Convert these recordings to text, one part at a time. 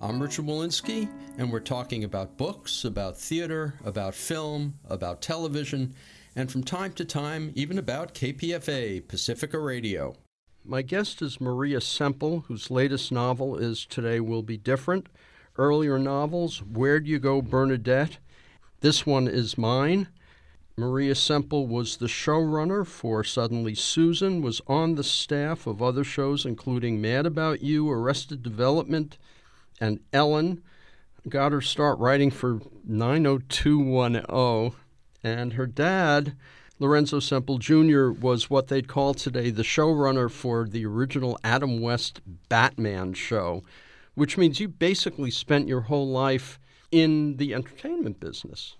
I'm Richard Wolinsky, and we're talking about books, about theater, about film, about television, and from time to time, even about KPFA, Pacifica Radio. My guest is Maria Semple, whose latest novel is Today Will Be Different. Earlier novels, Where Do You Go, Bernadette? This one is mine. Maria Semple was the showrunner for Suddenly Susan, was on the staff of other shows including Mad About You, Arrested Development, and Ellen. Got her start writing for 90210, and her dad, Lorenzo Semple Jr., was what they'd call today the showrunner for the original Adam West Batman show, which means you basically spent your whole life in the entertainment business.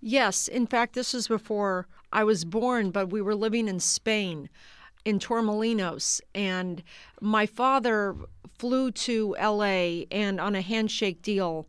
Yes, in fact, this was before I was born, but we were living in Spain in Torremolinos, and my father flew to LA and on a handshake deal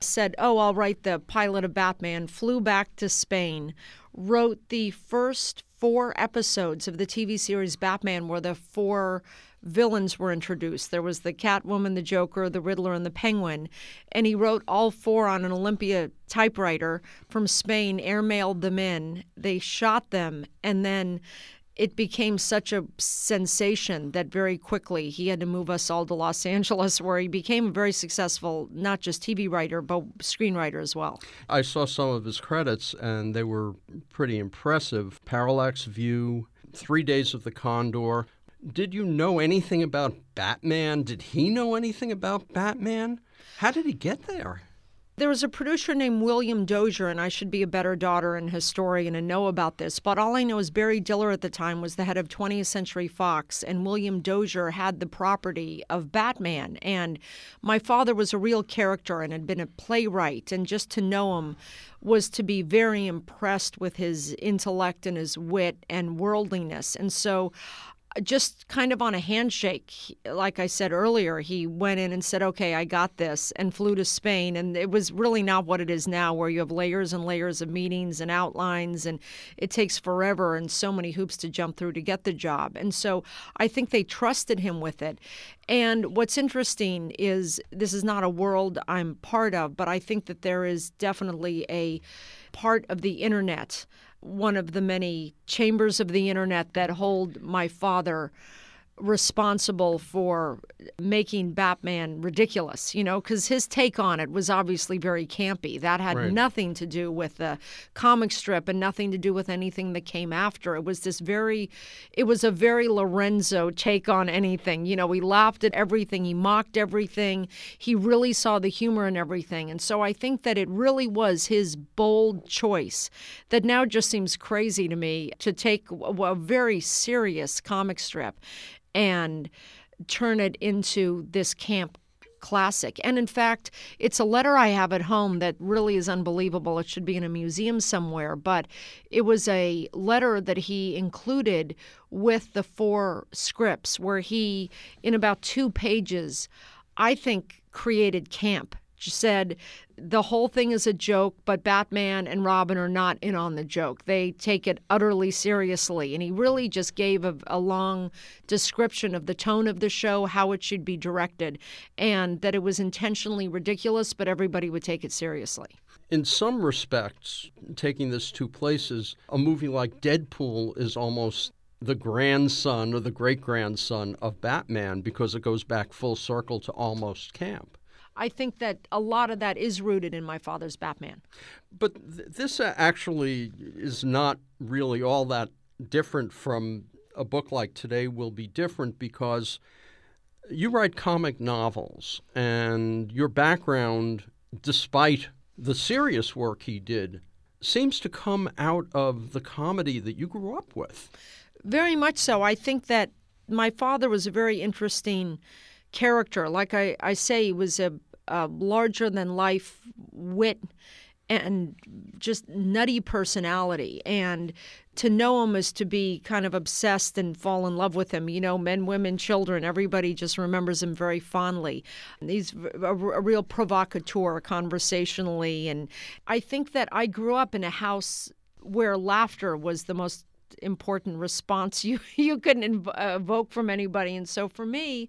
said, Oh, I'll write the pilot of Batman, flew back to Spain, wrote the first four episodes of the TV series Batman, where the four villains were introduced. There was the Catwoman, the Joker, the Riddler, and the Penguin. And he wrote all four on an Olympia typewriter from Spain, airmailed them in. They shot them, and then it became such a sensation that very quickly he had to move us all to Los Angeles, where he became a very successful, not just TV writer, but screenwriter as well. I saw some of his credits, and they were pretty impressive. Parallax View, Three Days of the Condor, did you know anything about Batman? Did he know anything about Batman? How did he get there? There was a producer named William Dozier, and I should be a better daughter and historian and know about this. But all I know is Barry Diller at the time was the head of 20th Century Fox, and William Dozier had the property of Batman. And my father was a real character and had been a playwright, and just to know him was to be very impressed with his intellect and his wit and worldliness. And so just kind of on a handshake, like I said earlier, he went in and said, Okay, I got this, and flew to Spain. And it was really not what it is now, where you have layers and layers of meetings and outlines, and it takes forever and so many hoops to jump through to get the job. And so I think they trusted him with it. And what's interesting is this is not a world I'm part of, but I think that there is definitely a part of the internet one of the many chambers of the internet that hold my father responsible for making Batman ridiculous, you know, because his take on it was obviously very campy. That had right. nothing to do with the comic strip and nothing to do with anything that came after. It was this very, it was a very Lorenzo take on anything. You know, he laughed at everything, he mocked everything, he really saw the humor in everything. And so I think that it really was his bold choice that now just seems crazy to me to take a very serious comic strip and turn it into this camp classic. And in fact, it's a letter I have at home that really is unbelievable. It should be in a museum somewhere, but it was a letter that he included with the four scripts where he, in about two pages, I think created camp said the whole thing is a joke, but Batman and Robin are not in on the joke. They take it utterly seriously. And he really just gave a, a, long description of the tone of the show, how it should be directed, and that it was intentionally ridiculous, but everybody would take it seriously. In some respects, taking this two places, a movie like Deadpool is almost the grandson or the great grandson of Batman because it goes back full circle to almost camp. I think that a lot of that is rooted in my father's Batman. But th- this uh, actually is not really all that different from a book like Today Will Be Different because you write comic novels, and your background, despite the serious work he did, seems to come out of the comedy that you grew up with. Very much so. I think that my father was a very interesting character. Like I, I say, he was a, a larger than life wit and just nutty personality. And to know him is to be kind of obsessed and fall in love with him. You know, men, women, children, everybody just remembers him very fondly. He's a, a real provocateur conversationally. And I think that I grew up in a house where laughter was the most important response you you could uh, evoke from anybody and so for me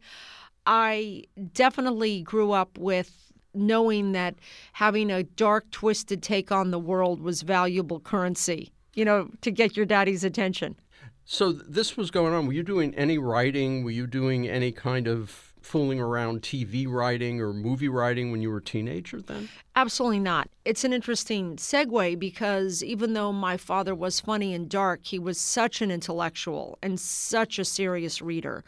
I definitely grew up with knowing that having a dark, twisted take on the world was valuable currency, you know, to get your daddy's attention. So this was going on. Were you doing any writing? Were you doing any kind of fooling around TV writing or movie writing when you were a teenager then? Absolutely not. It's an interesting segue because even though my father was funny and dark, he was such an intellectual and such a serious reader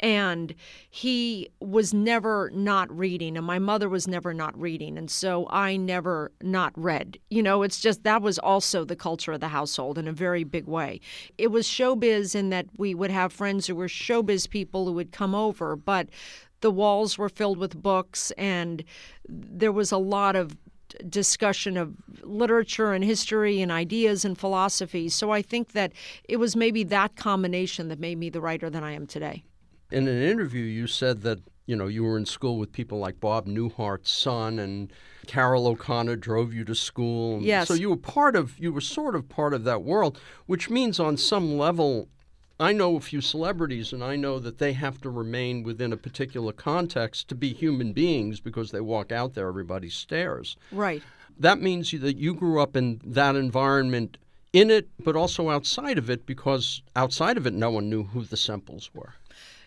and he was never not reading and my mother was never not reading and so i never not read you know it's just that was also the culture of the household in a very big way it was showbiz in that we would have friends who were showbiz people who would come over but the walls were filled with books and there was a lot of discussion of literature and history and ideas and philosophy. So I think that it was maybe that combination that made me the writer that I am today. In an interview, you said that you know you were in school with people like Bob Newhart's son and Carroll O'Connor drove you to school. Yes. So you were part of you were sort of part of that world, which means on some level I know a few celebrities, and I know that they have to remain within a particular context to be human beings because they walk out there, everybody stares. Right. That means that you grew up in that environment in it, but also outside of it because outside of it, no one knew who the Semples were.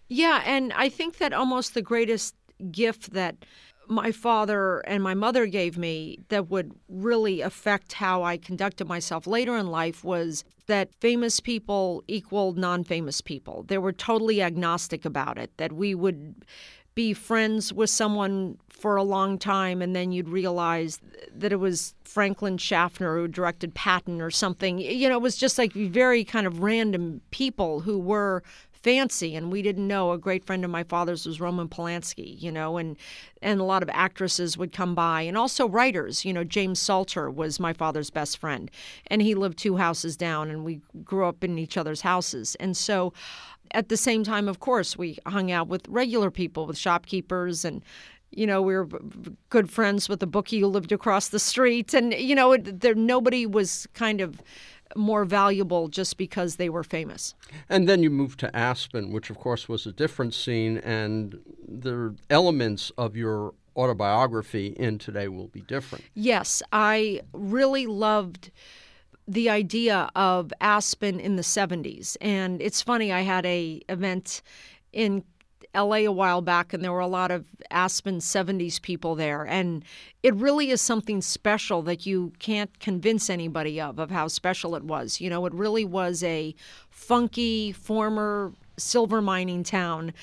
Yeah, and I think that almost the greatest gift that my father and my mother gave me that would really affect how I conducted myself later in life was that famous people equaled non famous people. They were totally agnostic about it, that we would be friends with someone for a long time and then you'd realize that it was Franklin Schaffner who directed Patton or something. You know, it was just like very kind of random people who were fancy and we didn't know. A great friend of my father's was roman polanski you know and and a lot of actresses would come by and also writers. You know james salter was my father's best friend and he lived two houses down and we grew up in each other's houses. And so at the same time of course we hung out with regular people with shopkeepers and you know, we were good friends with the bookie who lived across the street, and you know, there nobody was kind of more valuable just because they were famous. And then you moved to Aspen, which of course was a different scene, and the elements of your autobiography in today will be different. Yes, I really loved the idea of Aspen in the 70s. And it's funny, I had a event in LA a while back, and there were a lot of Aspen 70s people there. And it really is something special that you can't convince anybody of, of how special it was. You know, it really was a funky, former silver mining town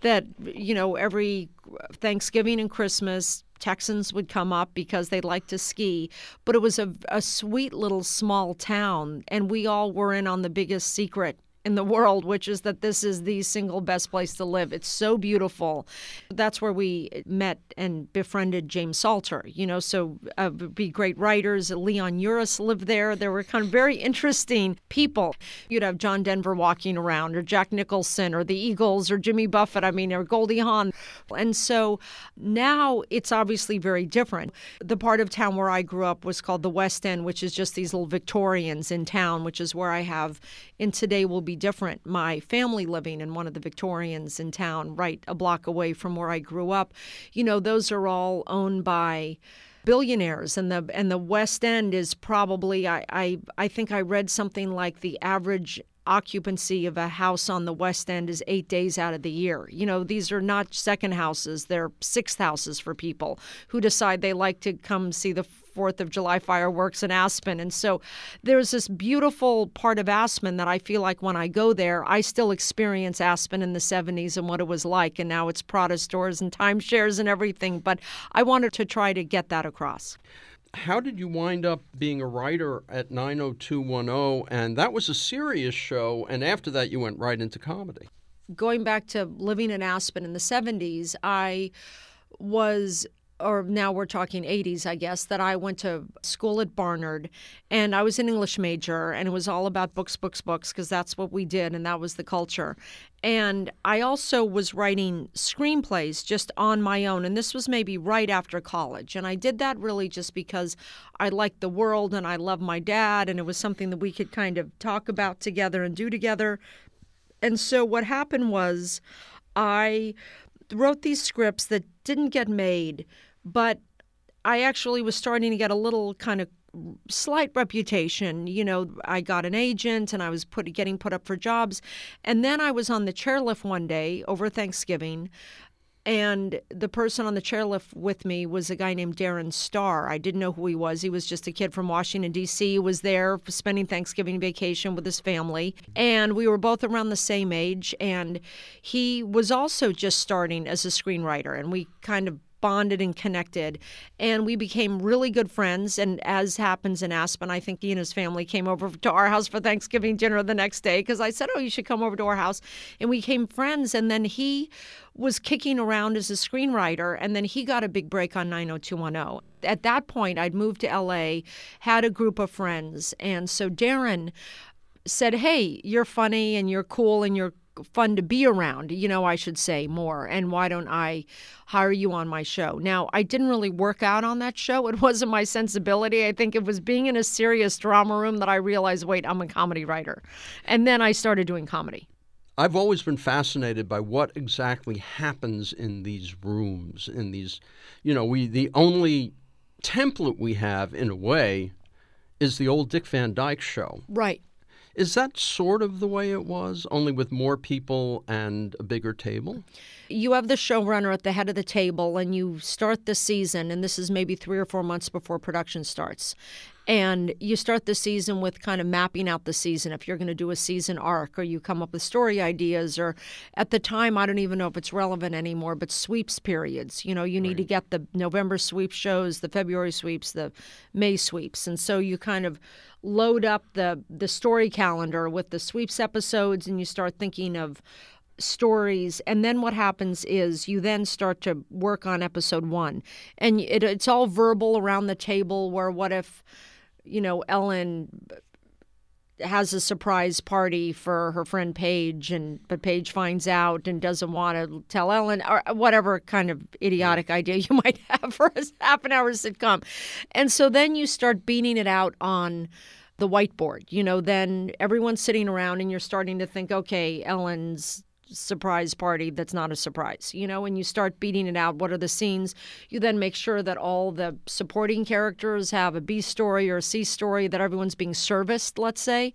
that, you know, every Thanksgiving and Christmas, Texans would come up because they'd like to ski. But it was a, a sweet little small town, and we all were in on the biggest secret in the world, which is that this is the single best place to live. It's so beautiful. That's where we met and befriended James Salter, you know, so uh, be great writers. Leon Uris lived there. There were kind of very interesting people. You'd have John Denver walking around, or Jack Nicholson, or the Eagles, or Jimmy Buffett, I mean, or Goldie Hawn. And so now it's obviously very different. The part of town where I grew up was called the West End, which is just these little Victorians in town, which is where I have, and today will be different. My family living in one of the Victorians in town, right a block away from where I grew up, you know, those are all owned by billionaires and the and the West End is probably I, I I think I read something like the average occupancy of a house on the West End is eight days out of the year. You know, these are not second houses, they're sixth houses for people who decide they like to come see the Fourth of July fireworks in Aspen. And so there's this beautiful part of Aspen that I feel like when I go there, I still experience Aspen in the 70s and what it was like. And now it's Prada stores and timeshares and everything. But I wanted to try to get that across how did you wind up being a writer at 90210 and that was a serious show and after that you went right into comedy. Going back to living in aspen in the 70s i was or now we're talking 80s, I guess, that I went to school at Barnard and I was an English major and it was all about books, books, books, because that's what we did and that was the culture. And I also was writing screenplays just on my own. And this was maybe right after college. And I did that really just because I liked the world and I love my dad. And it was something that we could kind of talk about together and do together. And so what happened was I wrote these scripts that didn't get made, but I actually was starting to get a little kind of slight reputation. You know, I got an agent and I was put getting put up for jobs. And then I was on the chairlift one day over Thanksgiving. And the person on the chairlift with me was a guy named Darren Star. I didn't know who he was. He was just a kid from Washington, D.C. He was there spending Thanksgiving vacation with his family. And we were both around the same age. And he was also just starting as a screenwriter. And we kind of bonded and connected. And we became really good friends. And as happens in Aspen, I think he and his family came over to our house for Thanksgiving dinner the next day because I said, Oh, you should come over to our house. And we became friends. And then he was kicking around as a screenwriter. And then he got a big break on 90210. At that point, I'd moved to LA, had a group of friends. And so Darren said, Hey, you're funny and you're cool and you're fun to be around, you know, I should say more. And why don't I hire you on my show? Now, I didn't really work out on that show. It wasn't my sensibility. I think it was being in a serious drama room that I realized, wait, I'm a comedy writer. And then I started doing comedy. I've always been fascinated by what exactly happens in these rooms, in these, you know, we the only template we have in a way is the old Dick Van Dyke show. Right. Is that sort of the way it was, only with more people and a bigger table? You have the showrunner at the head of the table, and you start the season, and this is maybe three or four months before production starts. And you start the season with kind of mapping out the season. If you're going to do a season arc, or you come up with story ideas, or at the time, I don't even know if it's relevant anymore, but sweeps periods. You know, you need right. to get the November sweep shows, the February sweeps, the May sweeps. And so you kind of load up the the story calendar with the sweeps episodes and you start thinking of stories and then what happens is you then start to work on episode one and it, it's all verbal around the table where what if you know ellen has a surprise party for her friend Paige, and but Paige finds out and doesn't want to tell Ellen, or uh, whatever kind of idiotic idea you might have for a half an hour sitcom. And so then you start beating it out on the whiteboard. You know, then everyone's sitting around and you're starting to think, okay, Ellen's surprise party that's not a surprise, you know, when you start beating it out. What are the scenes? You then make sure that all the supporting characters have a B story or a C story, that everyone's being serviced, let's say.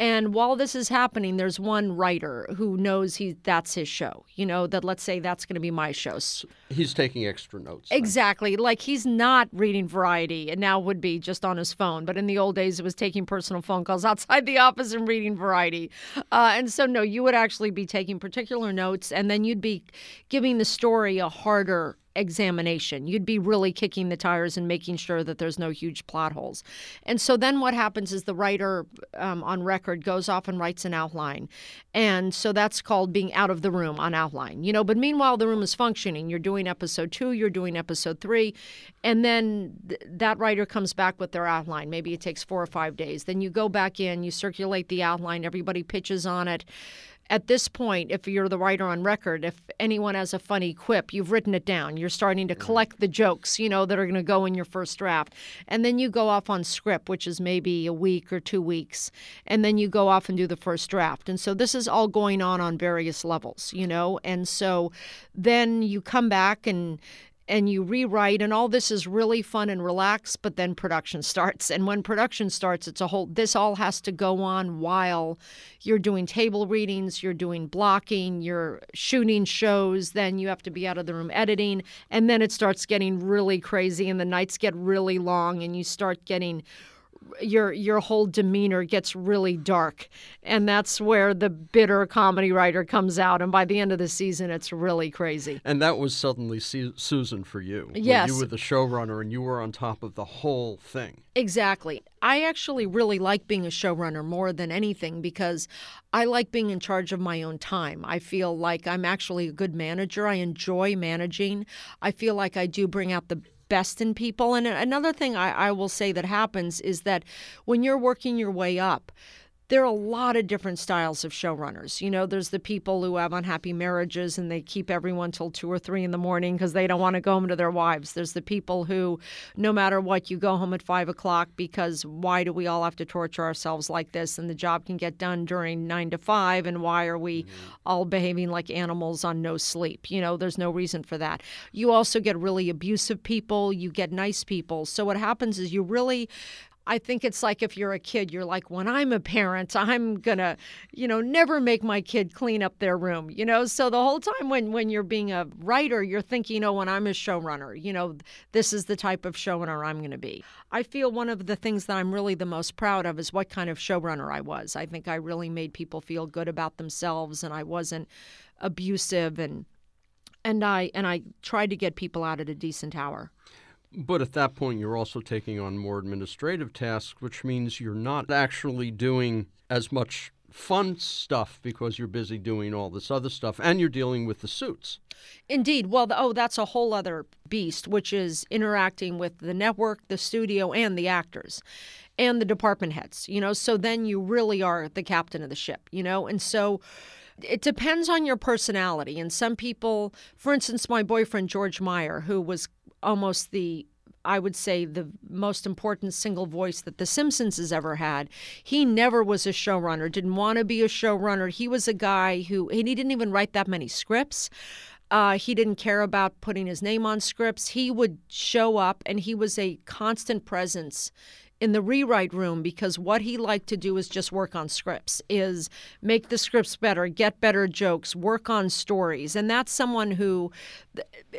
And while this is happening, there's one writer who knows he that's his show, you know, that let's say that's going to be my show. He's taking extra notes. Exactly. Like he's not reading Variety and now would be just on his phone. But in the old days, it was taking personal phone calls outside the office and reading Variety. Uh, and so, no, you would actually be taking particular notes, and then you'd be giving the story a harder examination. You'd be really kicking the tires and making sure that there's no huge plot holes. And so then what happens is the writer um, on record goes off and writes an outline. And so that's called being out of the room on outline. You know, but meanwhile, the room is functioning. You're doing episode two, you're doing episode three. And then th- that writer comes back with their outline. Maybe it takes four or five days. Then you go back in, you circulate the outline, everybody pitches on it at this point, if you're the writer on record, if anyone has a funny quip, you've written it down. You're starting to collect the jokes, you know, that are going to go in your first draft. And then you go off on script, which is maybe a week or two weeks. And then you go off and do the first draft. And so this is all going on on various levels, you know. And so then you come back and and you rewrite and all this is really fun and relaxed but then production starts. And when production starts it's a whole this all has to go on while you're doing table readings you're doing blocking you're shooting shows then you have to be out of the room editing and then it starts getting really crazy and the nights get really long and you start getting your your whole demeanor gets really dark. And that's where the bitter comedy writer comes out. And by the end of the season it's really crazy. And that was suddenly Su- susan for you. Yes. you were the showrunner and you were on top of the whole thing. Exactly. I actually really like being a showrunner more than anything because i like being in charge of my own time. I feel like i'm actually a good manager. I enjoy managing. I feel like i do bring out the best in people. And another thing I, I will say that happens is that when you're working your way up, there are a lot of different styles of showrunners. You know, there's the people who have unhappy marriages and they keep everyone till two or three in the morning because they don't want to go home to their wives. There's the people who, no matter what, you go home at five o'clock because why do we all have to torture ourselves like this? And the job can get done during nine to five. And why are we mm-hmm. all behaving like animals on no sleep? You know, there's no reason for that. You also get really abusive people, you get nice people. So what happens is you really I think it's like if you're a kid, you're like, when I'm a parent, I'm gonna, you know, never make my kid clean up their room, you know. So the whole time when when you're being a writer, you're thinking, oh, when I'm a showrunner, you know, this is the type of showrunner I'm gonna be. I feel one of the things that I'm really the most proud of is what kind of showrunner I was. I think I really made people feel good about themselves, and I wasn't abusive and and I and I tried to get people out at a decent hour. But at that point, you're also taking on more administrative tasks, which means you're not actually doing as much fun stuff because you're busy doing all this other stuff and you're dealing with the suits. Indeed. Well, oh, that's a whole other beast, which is interacting with the network, the studio, and the actors and the department heads, you know. So then you really are the captain of the ship, you know. And so it depends on your personality. And some people, for instance, my boyfriend, George Meyer, who was almost the I would say the most important single voice that The Simpsons has ever had. He never was a showrunner, didn't want to be a showrunner. He was a guy who, and he didn't even write that many scripts. Uh, he didn't care about putting his name on scripts. He would show up and he was a constant presence in the rewrite room because what he liked to do is just work on scripts is make the scripts better get better jokes work on stories. And that's someone who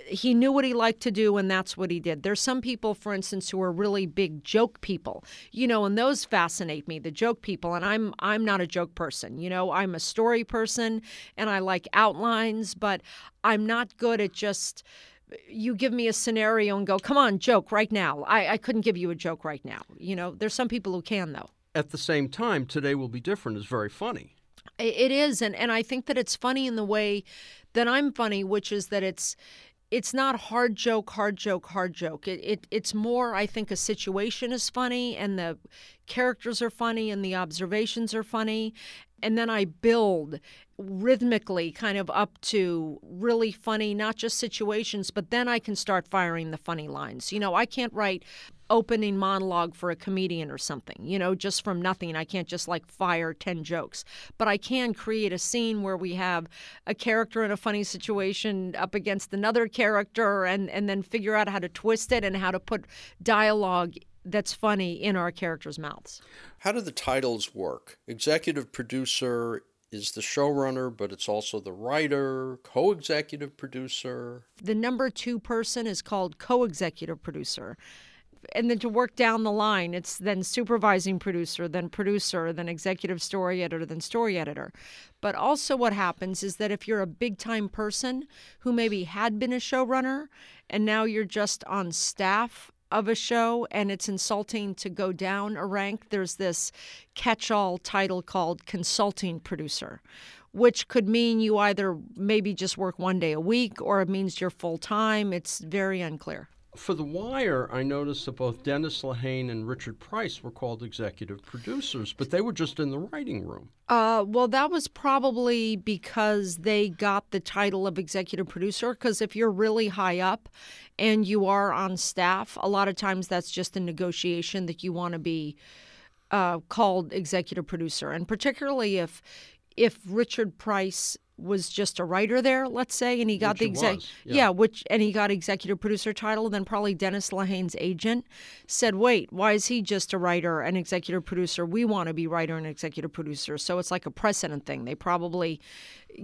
he knew what he liked to do and that's what he did. There's some people for instance who are really big joke people you know and those fascinate me the joke people. And i'm i'm not a joke person you know i'm a story person and i like outlines but i'm not good at just you give me a scenario and go, come on, joke right now. I, I couldn't give you a joke right now. You know, there's some people who can, though. At the same time, Today Will Be Different is very funny. It is. And, and I think that it's funny in the way that I'm funny, which is that it's it's not hard joke, hard joke, hard joke. It, it it's more, I think, a situation is funny and the characters are funny and the observations are funny. And then I build rhythmically kind of up to really funny, not just situations, but then I can start firing the funny lines. You know, I can't write opening monologue for a comedian or something, you know, just from nothing. I can't just like fire 10 jokes, but I can create a scene where we have a character in a funny situation up against another character and, and then figure out how to twist it and how to put dialogue that's funny in our characters' mouths. How do the titles work? Executive producer is the showrunner, but it's also the writer, co executive producer. The number two person is called co executive producer. And then to work down the line, it's then supervising producer, then producer, then executive story editor, then story editor. But also, what happens is that if you're a big time person who maybe had been a showrunner and now you're just on staff of a show and it's insulting to go down a rank, there's this catch all title called consulting producer, which could mean you either maybe just work one day a week or it means you're full time. It's very unclear. For The Wire, I noticed that both Dennis Lehane and Richard Price were called executive producers, but they were just in the writing room. Uh, well, that was probably because they got the title of executive producer. Because if you're really high up and you are on staff, a lot of times that's just a negotiation that you want to be uh, called executive producer. And particularly if if Richard Price was just a writer there, let's say, and he got which the exec yeah. yeah. which and he got executive producer title, then probably Dennis Lehane's agent said, Wait, why is he just a writer and executive producer? We want to be writer and executive producer. So it's like a precedent thing. They probably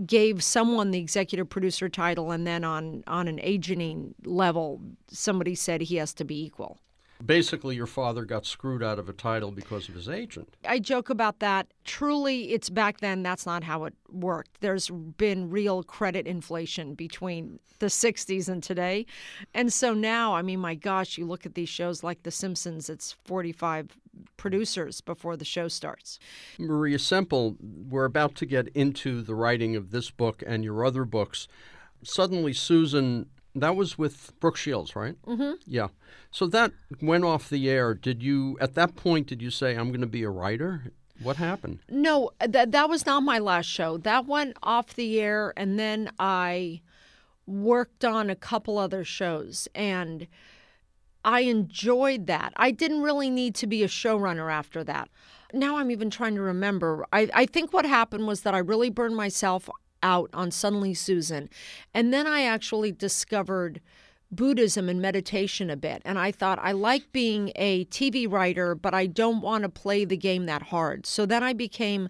gave someone the executive producer title and then on on an agenting level somebody said he has to be equal. Basically, your father got screwed out of a title because of his agent. I joke about that. Truly, it's back then, that's not how it worked. There's been real credit inflation between the 60s and today. And so now, I mean, my gosh, you look at these shows like The Simpsons, it's 45 producers before the show starts. Maria Semple, we're about to get into the writing of this book and your other books. Suddenly, Susan that was with Brooke Shields, right? Mm-hmm. Yeah. So that went off the air. Did you, at that point, did you say, I'm going to be a writer? What happened? No, that that was not my last show. That went off the air, and then I worked on a couple other shows, and I enjoyed that. I didn't really need to be a showrunner after that. Now I'm even trying to remember. I, I think what happened was that I really burned myself out on Suddenly Susan. And then I actually discovered Buddhism and meditation a bit. And I thought, I like being a TV writer, but I don't want to play the game that hard. So then I became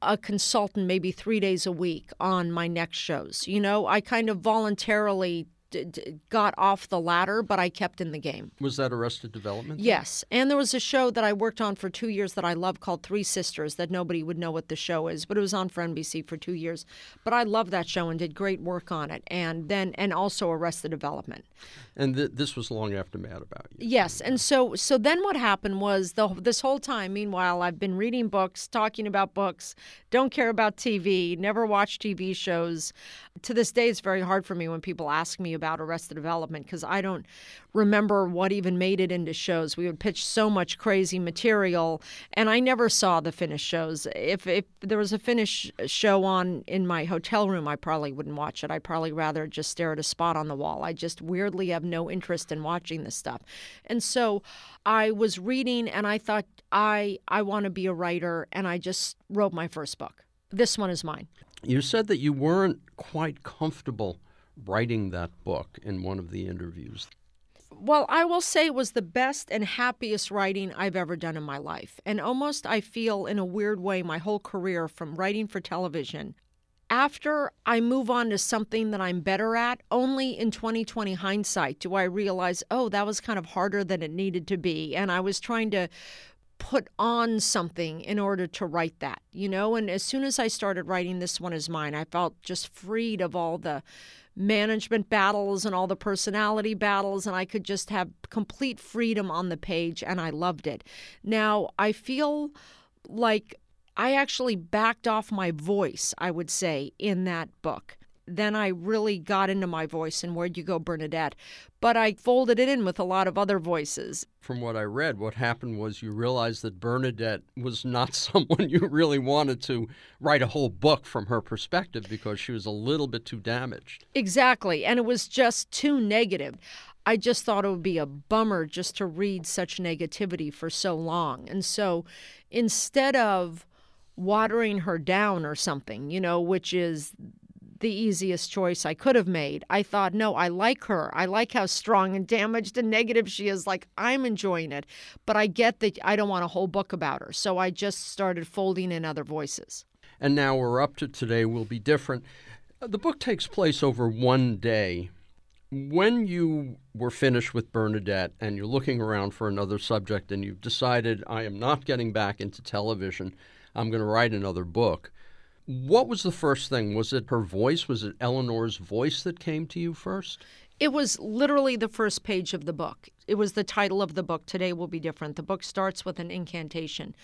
a consultant maybe three days a week on my next shows. You know, I kind of voluntarily d- d- got off the ladder, but I kept in the game. Was that Arrested Development? Yes. And there was a show that I worked on for two years that I love called Three Sisters that nobody would know what the show is, but it was on for NBC for two years. But I loved that show and did great work on it. And then, and also Arrested Development. And th- this was long after Mad About You. Yes. And so, so then what happened was the, this whole time, meanwhile, I've been reading books, talking about books, don't care about TV, never watch TV shows. To this day, it's very hard for me when people ask me about Arrested Development because I don't remember what even made it into shows. We would pitch so much crazy material, and I never saw the finished shows. If if there was a finished show on in my hotel room, I probably wouldn't watch it. I'd probably rather just stare at a spot on the wall. I just weirdly have no interest in watching this stuff. And so I was reading, and I thought I I want to be a writer, and I just wrote my first book. This one is mine. You said that you weren't quite comfortable writing that book in one of the interviews. Well, I will say it was the best and happiest writing I've ever done in my life. And almost, I feel in a weird way, my whole career from writing for television. After I move on to something that I'm better at, only in 2020 hindsight do I realize, oh, that was kind of harder than it needed to be. And I was trying to put on something in order to write that, you know? And as soon as I started writing This One Is Mine, I felt just freed of all the management battles and all the personality battles, and I could just have complete freedom on the page, and I loved it. Now, I feel like I actually backed off my voice, I would say, in that book then I really got into my voice and Where'd You Go, Bernadette? But I folded it in with a lot of other voices. From what I read, what happened was you realized that Bernadette was not someone you really wanted to write a whole book from her perspective because she was a little bit too damaged. Exactly. And it was just too negative. I just thought it would be a bummer just to read such negativity for so long. And so instead of watering her down or something, you know, which is the easiest choice I could have made. I thought, no, I like her. I like how strong and damaged and negative she is. Like, I'm enjoying it. But I get that I don't want a whole book about her. So I just started folding in other voices. And now we're up to today will be different. The book takes place over one day. When you were finished with Bernadette and you're looking around for another subject and you've decided, I am not getting back into television, I'm going to write another book what was the first thing? Was it her voice? Was it Eleanor's voice that came to you first? It was literally the first page of the book. It was the title of the book, Today Will Be Different. The book starts with an incantation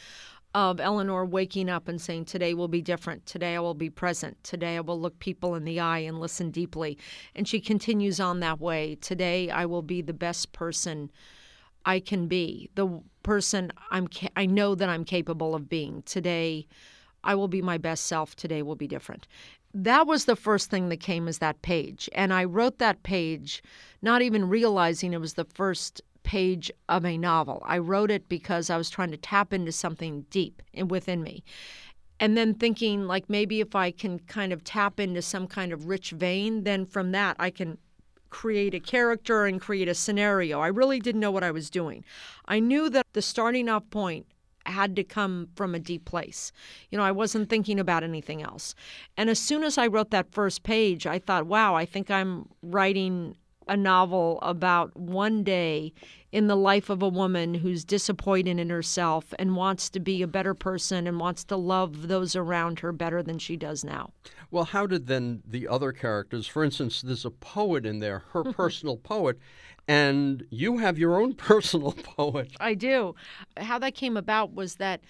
of Eleanor waking up and saying, Today will be different. Today I will be present. Today I will look people in the eye and listen deeply. And she continues on that way. Today I will be the best person I can be, the person I'm ca- I know that I'm capable of being. Today I will be my best self. Today will be different. That was the first thing that came as that page. And I wrote that page not even realizing it was the first page of a novel. I wrote it because I was trying to tap into something deep within me. And then thinking, like, maybe if I can kind of tap into some kind of rich vein, then from that I can create a character and create a scenario. I really didn't know what I was doing. I knew that the starting off point had to come from a deep place. You know, I wasn't thinking about anything else. And as soon as I wrote that first page, I thought, wow, I think I'm writing a novel about one day in the life of a woman who's disappointed in herself and wants to be a better person and wants to love those around her better than she does now. Well, how did then the other characters, for instance, there's a poet in there, her mm-hmm. personal poet, and you have your own personal poet. I do. How that came about was that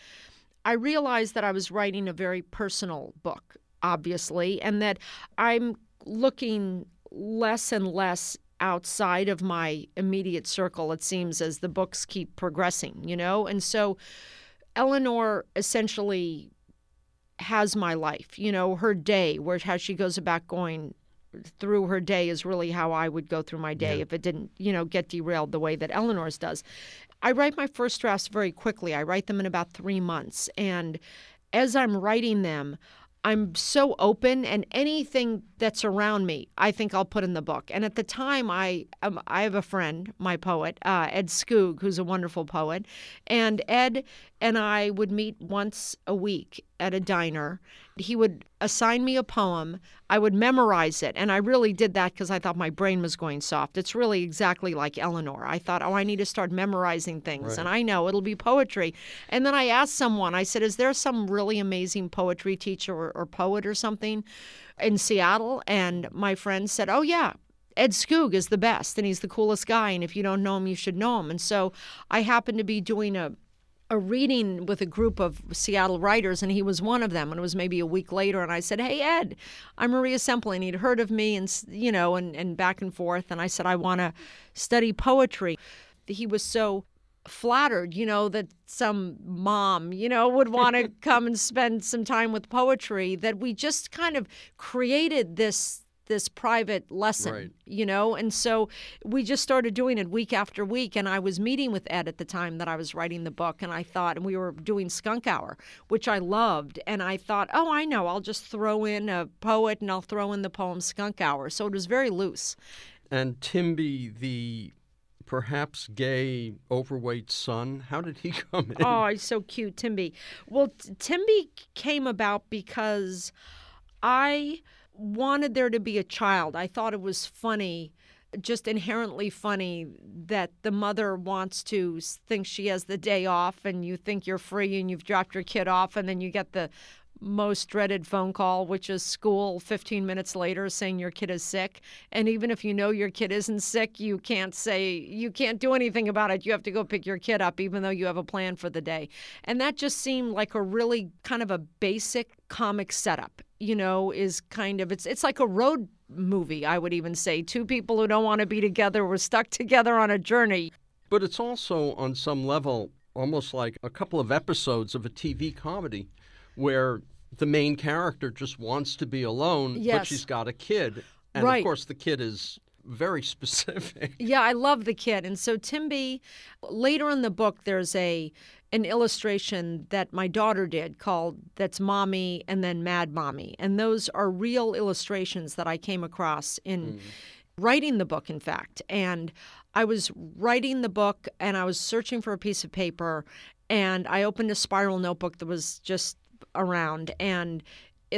I realized that I was writing a very personal book, obviously, and that I'm looking less and less outside of my immediate circle, it seems, as the books keep progressing, you know? And so Eleanor essentially has my life, you know, her day, where how she goes about going through her day is really how I would go through my day yeah. if it didn't, you know, get derailed the way that Eleanor's does. I write my first drafts very quickly. I write them in about three months. And as I'm writing them, I'm so open, and anything that's around me, I think I'll put in the book. And at the time, I um, I have a friend, my poet, uh, Ed Skoog, who's a wonderful poet, and Ed and I would meet once a week at a diner. He would assign me a poem. I would memorize it. And I really did that because I thought my brain was going soft. It's really exactly like Eleanor. I thought, oh, I need to start memorizing things. Right. And I know it'll be poetry. And then I asked someone, I said, is there some really amazing poetry teacher or, or poet or something in Seattle? And my friend said, oh, yeah, Ed Skoog is the best and he's the coolest guy. And if you don't know him, you should know him. And so I happened to be doing a a reading with a group of Seattle writers, and he was one of them. And it was maybe a week later, and I said, "Hey Ed, I'm Maria Semple." And he'd heard of me, and you know, and and back and forth. And I said, "I want to study poetry." He was so flattered, you know, that some mom, you know, would want to come and spend some time with poetry. That we just kind of created this this private lesson, right. you know? And so we just started doing it week after week. And I was meeting with Ed at the time that I was writing the book. And I thought, and we were doing Skunk Hour, which I loved. And I thought, oh, I know, I'll just throw in a poet and I'll throw in the poem Skunk Hour. So it was very loose. And Timby, the perhaps gay, overweight son. How did he come in? Oh, he's so cute, Timby. Well, Timby came about because I wanted there to be a child. I thought it was funny, just inherently funny, that the mother wants to think she has the day off and you think you're free and you've dropped your kid off, and then you get the most dreaded phone call, which is school 15 minutes later saying your kid is sick. And even if you know your kid isn't sick, you can't say, you can't do anything about it. You have to go pick your kid up, even though you have a plan for the day. And that just seemed like a really kind of a basic comic setup you know, is kind of it's it's like a road movie, I would even say. Two people who don't want to be together were stuck together on a journey. But it's also on some level almost like a couple of episodes of a TV comedy where the main character just wants to be alone, yes. but she's got a kid. And right. of course the kid is very specific. Yeah, I love the kid. And so Timby later in the book there's a an illustration that my daughter did called That's Mommy and then Mad Mommy. And those are real illustrations that I came across in mm. writing the book, in fact. And I was writing the book and I was searching for a piece of paper and I opened a spiral notebook that was just around and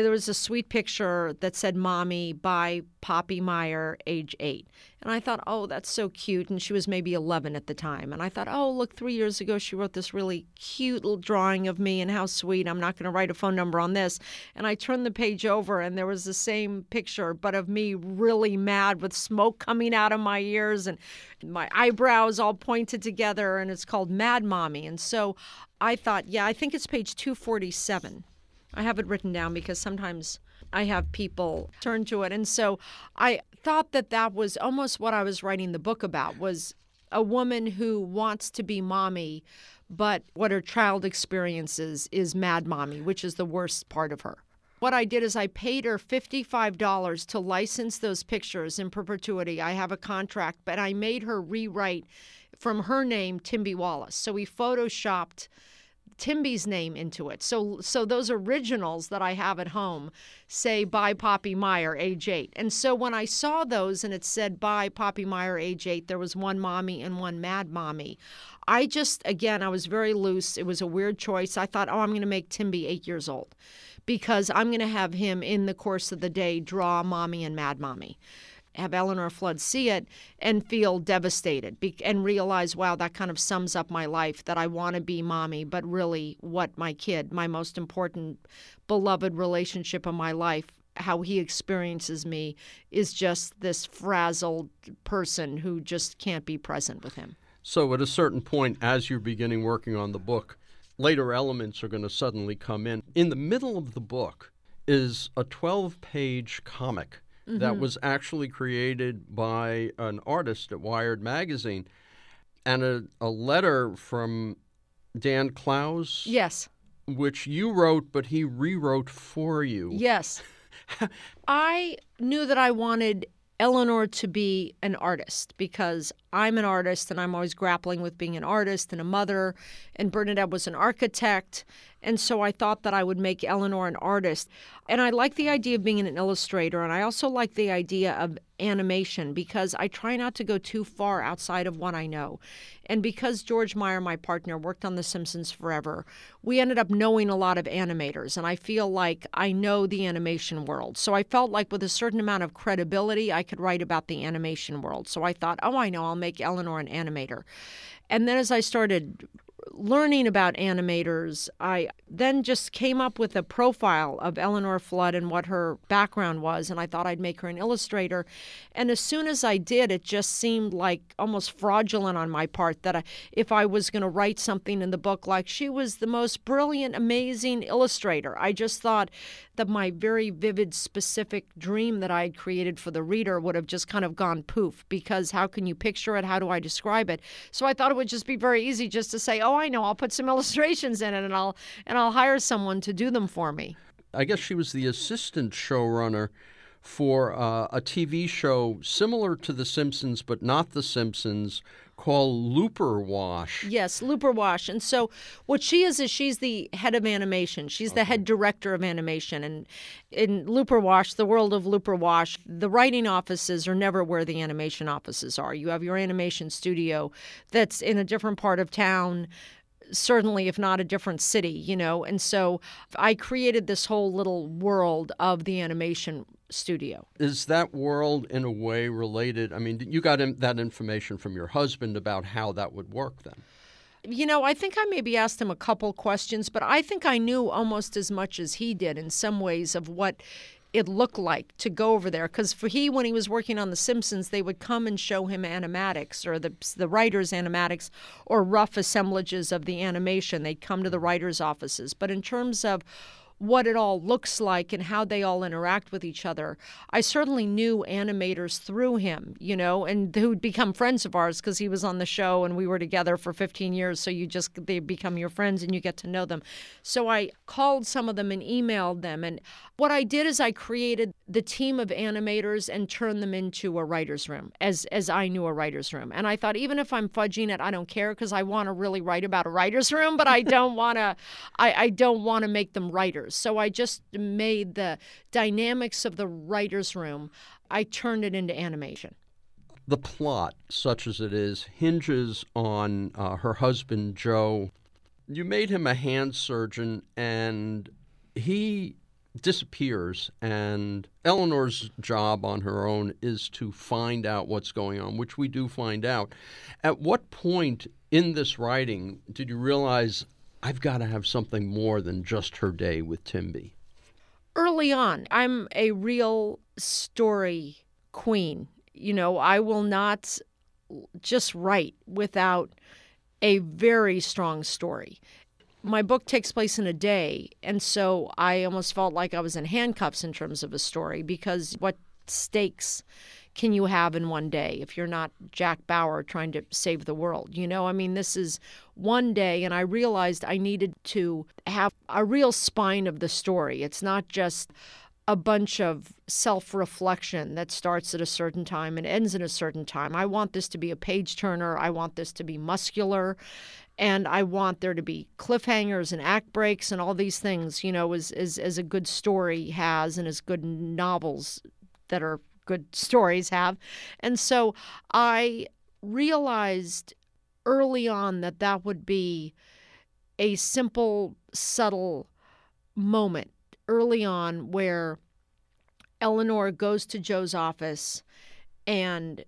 there was a sweet picture that said mommy by poppy meyer age eight. And i thought oh that's so cute. And she was maybe 11 at the time. And i thought oh look three years ago she wrote this really cute little drawing of me and how sweet. I'm not going to write a phone number on this. And i turned the page over and there was the same picture but of me really mad with smoke coming out of my ears and my eyebrows all pointed together and it's called mad mommy. And so i thought yeah i think it's page 247 I have it written down because sometimes I have people turn to it. And so I thought that that was almost what I was writing the book about was a woman who wants to be mommy, but what her child experiences is mad mommy, which is the worst part of her. What I did is I paid her $55 to license those pictures in perpetuity. I have a contract, but I made her rewrite from her name Timby Wallace. So we photoshopped Timby's name into it. So so those originals that I have at home say by Poppy Meyer, age eight. And so when I saw those and it said by Poppy Meyer, age eight, there was one mommy and one mad mommy. I just again I was very loose. It was a weird choice. I thought, oh, I'm gonna make Timby eight years old because I'm gonna have him in the course of the day draw mommy and mad mommy have Eleanor Flood see it and feel devastated and realize, wow, that kind of sums up my life that I want to be mommy, but really what my kid, my most important, beloved relationship of my life, how he experiences me is just this frazzled person who just can't be present with him. So, at a certain point, as you're beginning working on the book, later elements are going to suddenly come in. In the middle of the book is a 12 page comic mm-hmm. that was actually created by an artist at Wired Magazine and a, a letter from Dan Clowes. Yes. Which you wrote, but he rewrote for you. Yes. I knew that I wanted Eleanor to be an artist because I'm an artist and I'm always grappling with being an artist and a mother. And Bernadette was an architect. And so I thought that I would make Eleanor an artist. And I like the idea of being an illustrator. And I also like the idea of animation because I try not to go too far outside of what I know. And because George Meyer, my partner, worked on The Simpsons forever, we ended up knowing a lot of animators. And I feel like I know the animation world. So I felt like with a certain amount of credibility, I could write about the animation world. So I thought, oh, I know, I'll make Eleanor an animator. And then as I started learning about animators, I then just came up with a profile of Eleanor Flood and what her background was, and I thought I'd make her an illustrator. And as soon as I did, it just seemed like almost fraudulent on my part that I, if I was going to write something in the book, like she was the most brilliant, amazing illustrator. I just thought that my very vivid, specific dream that I had created for the reader would have just kind of gone poof because how can you picture it? How do I describe it? So I thought it would just be very easy just to say, "Oh, I know, I'll put some illustrations in it and I'll and I'll hire someone to do them for me." I guess she was the assistant showrunner for uh, a TV show similar to The Simpsons, but not The Simpsons, called Looper Wash. Yes, Looper Wash. And so what she is is she's the head of animation. She's okay. the head director of animation. And in Looper Wash, the world of Looper Wash, the writing offices are never where the animation offices are. You have your animation studio that's in a different part of town certainly if not a different city you know and so i created this whole little world of the animation studio. Is that world in a way related? I mean, you got in, that information from your husband about how that would work then? You know, I think I maybe asked him a couple questions, but I think I knew almost as much as he did in some ways of what it looked like to go over there. Because for he when he was working on the simpsons they would come and show him animatics or the the writers animatics or rough assemblages of the animation. They'd come to the writers offices. But in terms of what it all looks like and how they all interact with each other. I certainly knew animators through him, you know, and who'd become friends of ours because he was on the show and we were together for 15 years. So you just, they become your friends and you get to know them. So I called some of them and emailed them. And what I did is I created the team of animators and turned them into a writer's room as, as I knew a writer's room. And I thought, even if I'm fudging it, I don't care because I want to really write about a writer's room, but I don't want to, I, I don't want to make them writers. So I just made the dynamics of the writer's room, I turned it into animation. The plot, such as it is, hinges on uh, her husband, Joe. You made him a hand surgeon, and he disappears and Eleanor's job on her own is to find out what's going on, which we do find out. At what point in this writing did you realize I've got to have something more than just her day with Timby. Early on, I'm a real story queen. You know, I will not just write without a very strong story. My book takes place in a day, and so I almost felt like I was in handcuffs in terms of a story because what stakes can you have in one day if you're not Jack Bauer trying to save the world? You know, I mean, this is one day, and I realized I needed to have a real spine of the story. It's not just a bunch of self reflection that starts at a certain time and ends at a certain time. I want this to be a page turner. I want this to be muscular. And I want there to be cliffhangers and act breaks and all these things, you know, as, as, as a good story has and as good novels that are good stories have. And so I realized early on that that would be a simple, subtle moment early on where Eleanor goes to Joe's office and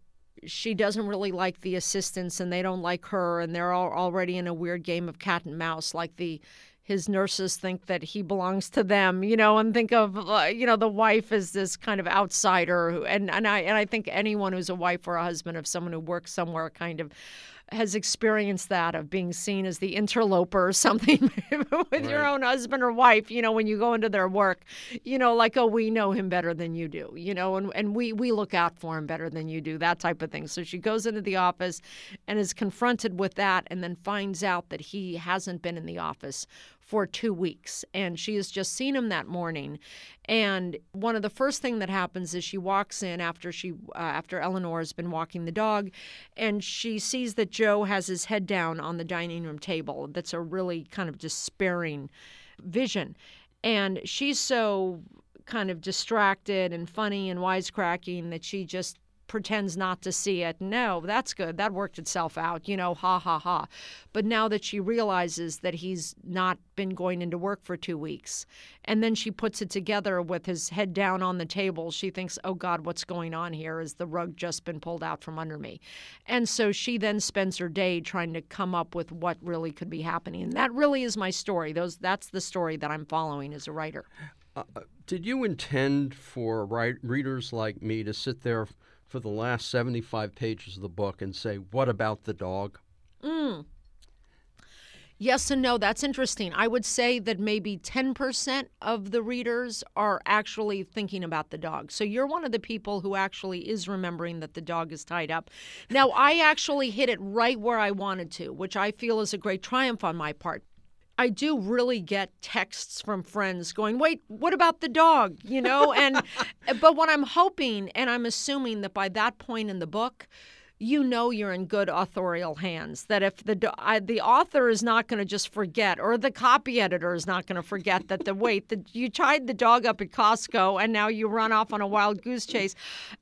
she doesn't really like the assistants and they don't like her and they're all already in a weird game of cat and mouse like the his nurses think that he belongs to them, you know, and think of uh, you know the wife as this kind of outsider, who, and and I and I think anyone who's a wife or a husband of someone who works somewhere kind of has experienced that of being seen as the interloper or something with right. your own husband or wife, you know, when you go into their work, you know, like, oh, we know him better than you do, you know, and, and we, we look out for him better than you do, that type of thing. So she goes into the office and is confronted with that and then finds out that he hasn't been in the office for two weeks. And she has just seen him that morning. And one of the first thing that happens is she walks in after she uh, after Eleanor has been walking the dog, and she sees that Joe has his head down on the dining room table. That's a really kind of despairing vision. And she's so kind of distracted and funny and wisecracking that she just pretends not to see it. No, that's good. That worked itself out, you know, ha ha ha. But now that she realizes that he's not been going into work for two weeks, and then she puts it together with his head down on the table, she thinks, oh God, what's going on here? Is the rug just been pulled out from under me? And so she then spends her day trying to come up with what really could be happening. And that really is my story. Those that's the story that I'm following as a writer. Uh, uh did you intend for write, readers like me to sit there for the last 75 pages of the book and say, What about the dog? Mm. Yes and no. That's interesting. I would say that maybe 10% of the readers are actually thinking about the dog. So you're one of the people who actually is remembering that the dog is tied up. Now, I actually hit it right where I wanted to, which I feel is a great triumph on my part. I do really get texts from friends going, "Wait, what about the dog?" You know, and but what I'm hoping and I'm assuming that by that point in the book, you know you're in good authorial hands. That if the uh, the author is not going to just forget, or the copy editor is not going to forget that the wait that you tied the dog up at Costco and now you run off on a wild goose chase.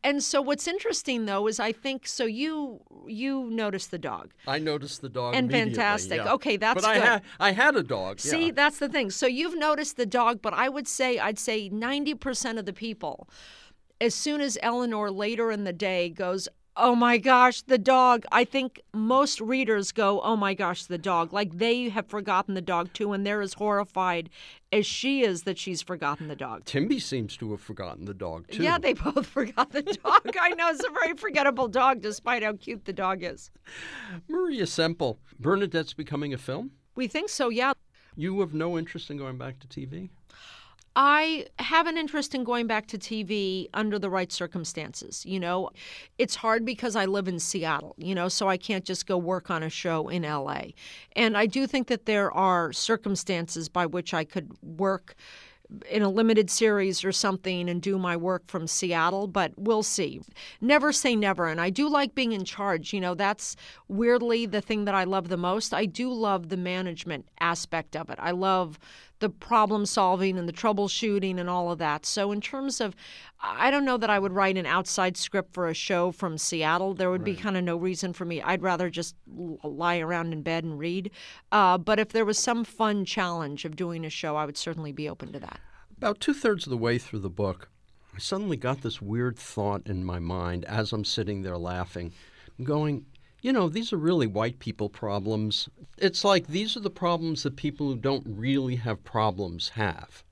And so what's interesting though is I think so you you noticed the dog. I noticed the dog and fantastic. Yeah. Okay, that's but good. I had I had a dog. See, yeah. that's the thing. So you've noticed the dog, but I would say I'd say ninety percent of the people as soon as Eleanor later in the day goes, Oh my gosh, the dog. I think most readers go, Oh my gosh, the dog. Like they have forgotten the dog too, and they're as horrified as she is that she's forgotten the dog. Timby seems to have forgotten the dog too. Yeah, they both forgot the dog. I know it's a very forgettable dog, despite how cute the dog is. Maria Semple, Bernadette's becoming a film? We think so, yeah. You have no interest in going back to TV? I have an interest in going back to TV under the right circumstances. You know, it's hard because I live in Seattle, you know, so I can't just go work on a show in LA. And I do think that there are circumstances by which I could work in a limited series or something and do my work from Seattle, but we'll see. Never say never. And I do like being in charge. You know, that's weirdly the thing that I love the most. I do love the management aspect of it. I love the problem solving and the troubleshooting and all of that. So, in terms of, I don't know that I would write an outside script for a show from Seattle. There would right. be kind of no reason for me. I'd rather just lie around in bed and read. Uh, but if there was some fun challenge of doing a show, I would certainly be open to that. About two thirds of the way through the book, I suddenly got this weird thought in my mind as I'm sitting there laughing, going, you know, these are really white people problems. It's like these are the problems that people who don't really have problems have.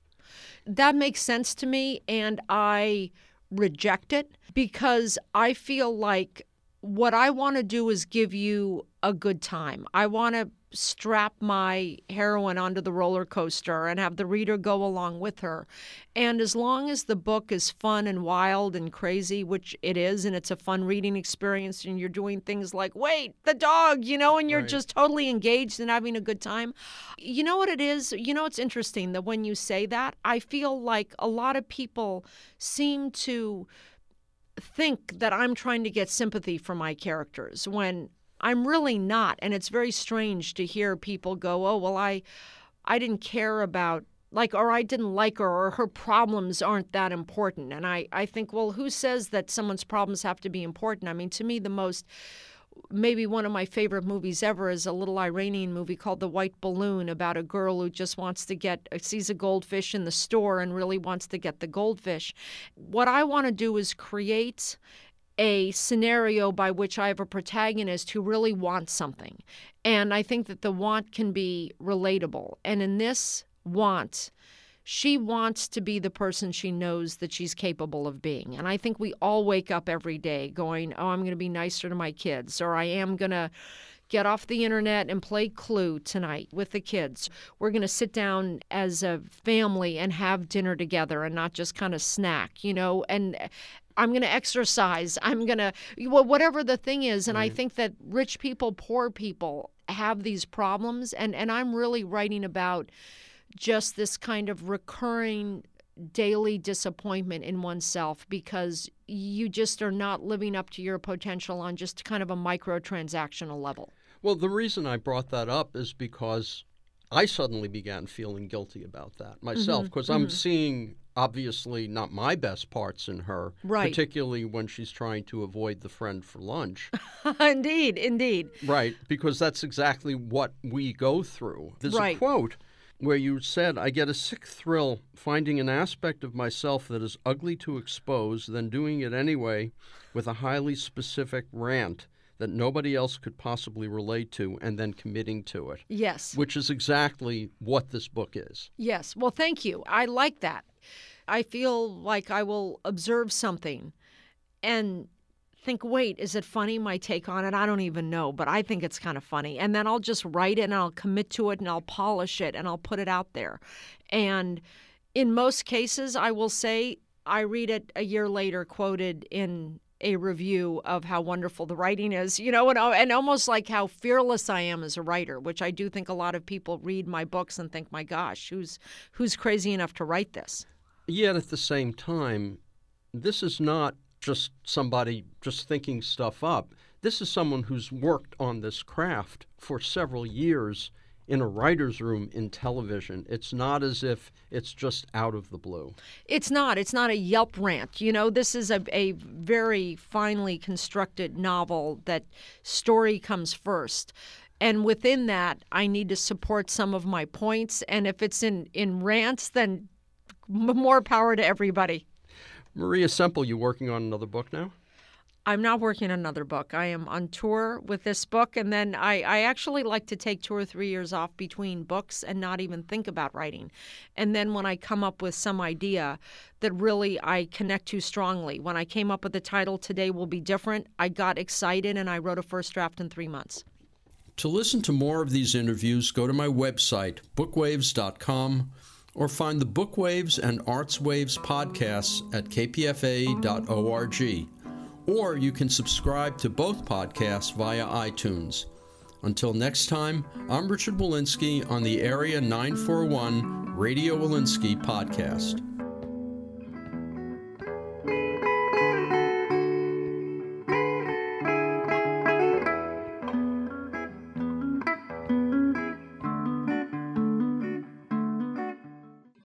That makes sense to me, and I reject it because I feel like what I want to do is give you a good time. I want to strap my heroine onto the roller coaster and have the reader go along with her. And as long as the book is fun and wild and crazy, which it is, and it's a fun reading experience, and you're doing things like, wait, the dog, you know, and you're right. just totally engaged and having a good time. You know what it is? You know, it's interesting that when you say that, I feel like a lot of people seem to think that I'm trying to get sympathy for my characters when I'm really not. And it's very strange to hear people go, "Oh, well, I, I didn't care about." Like, or I didn't like her, or her problems aren't that important. And I, I think, well, who says that someone's problems have to be important? I mean, to me, the most maybe one of my favorite movies ever is a little Iranian movie called The White Balloon about a girl who just wants to get uh, sees a goldfish in the store and really wants to get the goldfish. What I want to do is create a scenario by which I have a protagonist who really wants something. And I think that the want can be relatable. And in this want, she wants to be the person she knows that she's capable of being. And I think we all wake up every day going, Oh, I'm going to be nicer to my kids, or I am going to get off the internet and play Clue tonight with the kids. We're going to sit down as a family and have dinner together and not just kind of snack, you know, and eh, I'm going to exercise. I'm going to, whatever the thing is. And right. I think that rich people, poor people have these problems. And, and I'm really writing about just this kind of recurring daily disappointment in oneself because you just are not living up to your potential on just kind of a microtransactional level. Well, the reason I brought that up is because I suddenly began feeling guilty about that myself because mm-hmm. I'm mm-hmm. seeing obviously not my best parts in her, right. particularly when she's trying to avoid the friend for lunch. indeed, indeed. Right, because that's exactly what we go through. There's right. a quote where you said, I get a sick thrill finding an aspect of myself that is ugly to expose, then doing it anyway with a highly specific rant that nobody else could possibly relate to and then committing to it. Yes. Which is exactly what this book is. Yes. Well, thank you. I like that. I feel like I will observe something and think, wait, is it funny, my take on it? I don't even know, but I think it's kind of funny. And then I'll just write it and I'll commit to it and I'll polish it and I'll put it out there. And in most cases, I will say, I read it a year later, quoted in a review of how wonderful the writing is, you know, and, and almost like how fearless I am as a writer, which I do think a lot of people read my books and think, my gosh, who's who's crazy enough to write this? Yet at the same time, this is not just somebody just thinking stuff up. This is someone who's worked on this craft for several years in a writer's room in television. It's not as if it's just out of the blue. It's not. It's not a Yelp rant. You know, this is a, a very finely constructed novel that story comes first. And within that, I need to support some of my points. And if it's in, in rants, then more power to everybody. Maria Semple, you working on another book now? I'm not working on another book. I am on tour with this book, and then I, I actually like to take two or three years off between books and not even think about writing. And then when I come up with some idea that really I connect to strongly, when I came up with the title Today Will Be Different, I got excited and I wrote a first draft in three months. To listen to more of these interviews, go to my website, bookwaves.com, or find the Bookwaves and Arts Waves podcasts at kpfa.org or you can subscribe to both podcasts via iTunes. Until next time, I'm Richard Wolinsky on the Area 941 Radio Wolinsky podcast.